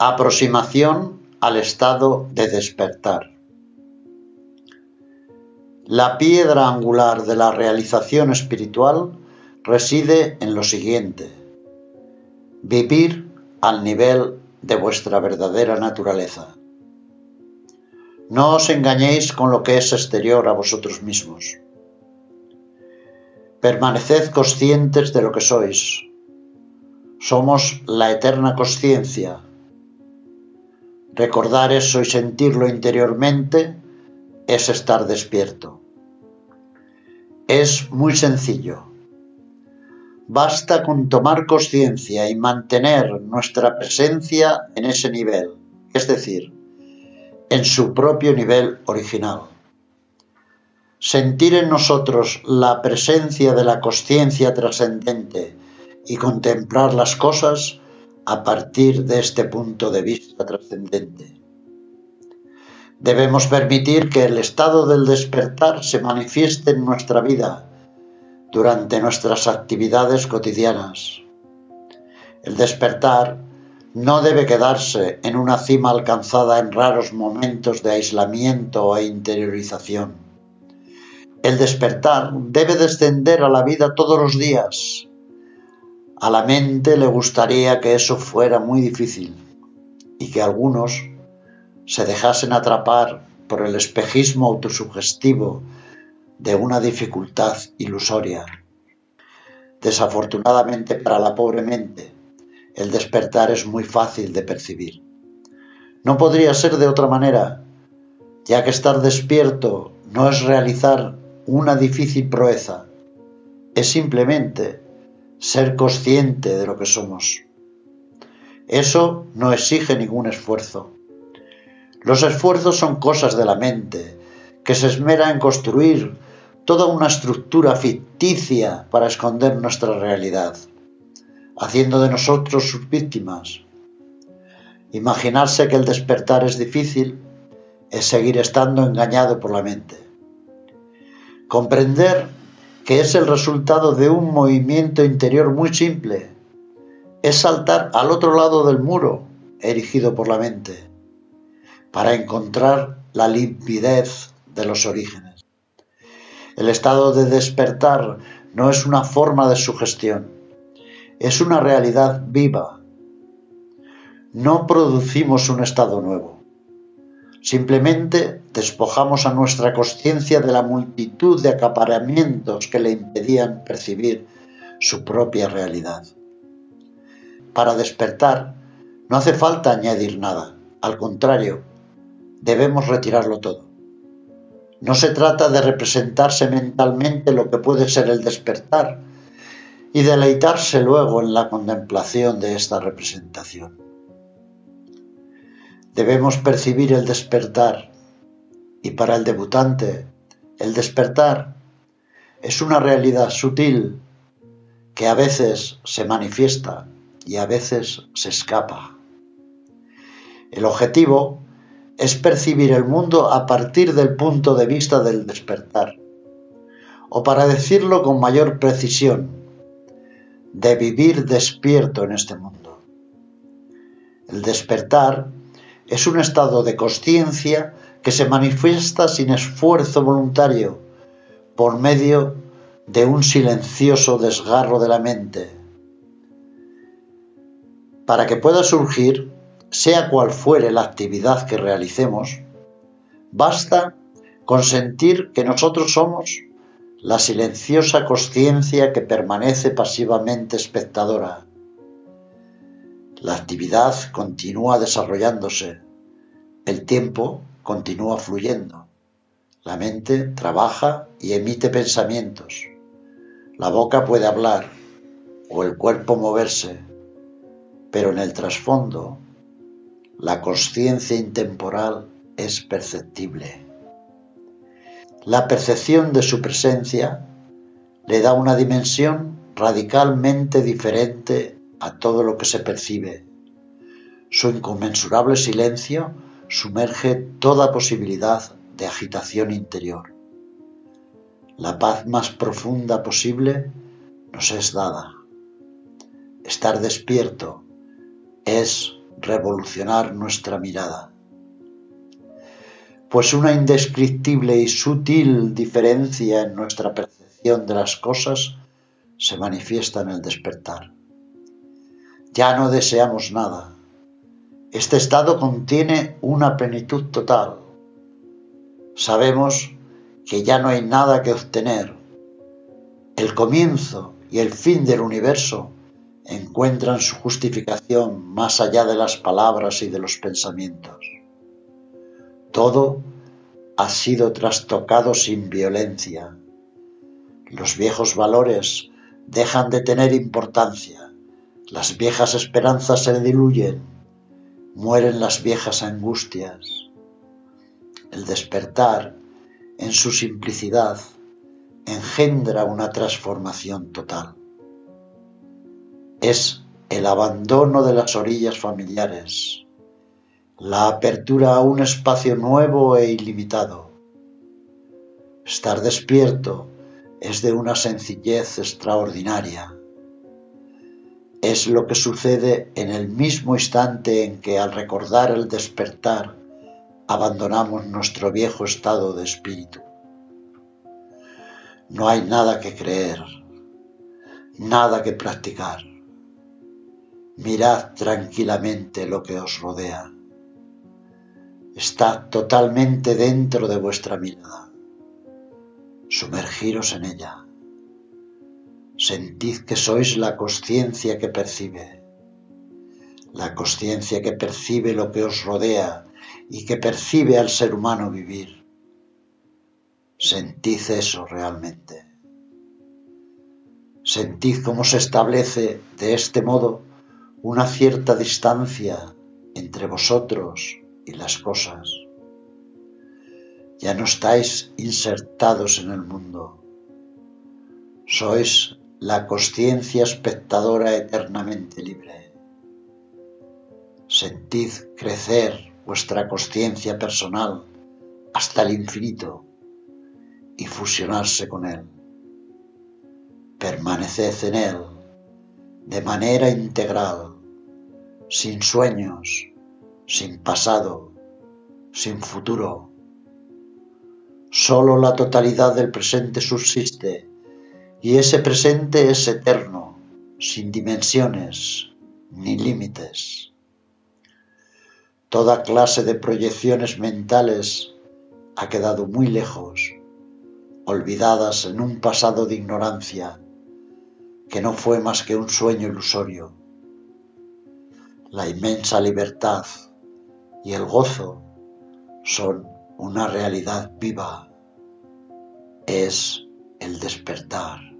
Aproximación al estado de despertar. La piedra angular de la realización espiritual reside en lo siguiente. Vivir al nivel de vuestra verdadera naturaleza. No os engañéis con lo que es exterior a vosotros mismos. Permaneced conscientes de lo que sois. Somos la eterna conciencia Recordar eso y sentirlo interiormente es estar despierto. Es muy sencillo. Basta con tomar conciencia y mantener nuestra presencia en ese nivel, es decir, en su propio nivel original. Sentir en nosotros la presencia de la conciencia trascendente y contemplar las cosas a partir de este punto de vista trascendente. Debemos permitir que el estado del despertar se manifieste en nuestra vida durante nuestras actividades cotidianas. El despertar no debe quedarse en una cima alcanzada en raros momentos de aislamiento e interiorización. El despertar debe descender a la vida todos los días, a la mente le gustaría que eso fuera muy difícil y que algunos se dejasen atrapar por el espejismo autosugestivo de una dificultad ilusoria. Desafortunadamente para la pobre mente, el despertar es muy fácil de percibir. No podría ser de otra manera, ya que estar despierto no es realizar una difícil proeza, es simplemente ser consciente de lo que somos. Eso no exige ningún esfuerzo. Los esfuerzos son cosas de la mente, que se esmera en construir toda una estructura ficticia para esconder nuestra realidad, haciendo de nosotros sus víctimas. Imaginarse que el despertar es difícil es seguir estando engañado por la mente. Comprender que es el resultado de un movimiento interior muy simple. Es saltar al otro lado del muro erigido por la mente para encontrar la limpidez de los orígenes. El estado de despertar no es una forma de sugestión, es una realidad viva. No producimos un estado nuevo. Simplemente despojamos a nuestra conciencia de la multitud de acaparamientos que le impedían percibir su propia realidad. Para despertar no hace falta añadir nada, al contrario, debemos retirarlo todo. No se trata de representarse mentalmente lo que puede ser el despertar y deleitarse luego en la contemplación de esta representación. Debemos percibir el despertar y para el debutante el despertar es una realidad sutil que a veces se manifiesta y a veces se escapa. El objetivo es percibir el mundo a partir del punto de vista del despertar, o para decirlo con mayor precisión, de vivir despierto en este mundo. El despertar es un estado de conciencia que se manifiesta sin esfuerzo voluntario por medio de un silencioso desgarro de la mente. Para que pueda surgir, sea cual fuere la actividad que realicemos, basta con sentir que nosotros somos la silenciosa conciencia que permanece pasivamente espectadora la actividad continúa desarrollándose, el tiempo continúa fluyendo, la mente trabaja y emite pensamientos, la boca puede hablar o el cuerpo moverse, pero en el trasfondo la conciencia intemporal es perceptible. La percepción de su presencia le da una dimensión radicalmente diferente a todo lo que se percibe. Su inconmensurable silencio sumerge toda posibilidad de agitación interior. La paz más profunda posible nos es dada. Estar despierto es revolucionar nuestra mirada. Pues una indescriptible y sutil diferencia en nuestra percepción de las cosas se manifiesta en el despertar. Ya no deseamos nada. Este estado contiene una plenitud total. Sabemos que ya no hay nada que obtener. El comienzo y el fin del universo encuentran su justificación más allá de las palabras y de los pensamientos. Todo ha sido trastocado sin violencia. Los viejos valores dejan de tener importancia, las viejas esperanzas se diluyen, mueren las viejas angustias. El despertar, en su simplicidad, engendra una transformación total. Es el abandono de las orillas familiares, la apertura a un espacio nuevo e ilimitado. Estar despierto es de una sencillez extraordinaria. Es lo que sucede en el mismo instante en que al recordar el despertar abandonamos nuestro viejo estado de espíritu. No hay nada que creer, nada que practicar. Mirad tranquilamente lo que os rodea. Está totalmente dentro de vuestra mirada sumergiros en ella. Sentid que sois la conciencia que percibe, la conciencia que percibe lo que os rodea y que percibe al ser humano vivir. Sentid eso realmente. Sentid cómo se establece de este modo una cierta distancia entre vosotros y las cosas ya no estáis insertados en el mundo. Sois la conciencia espectadora eternamente libre. Sentid crecer vuestra conciencia personal hasta el infinito y fusionarse con él. Permaneced en él de manera integral, sin sueños, sin pasado, sin futuro Solo la totalidad del presente subsiste y ese presente es eterno, sin dimensiones ni límites. Toda clase de proyecciones mentales ha quedado muy lejos, olvidadas en un pasado de ignorancia que no fue más que un sueño ilusorio. La inmensa libertad y el gozo son una realidad viva es el despertar.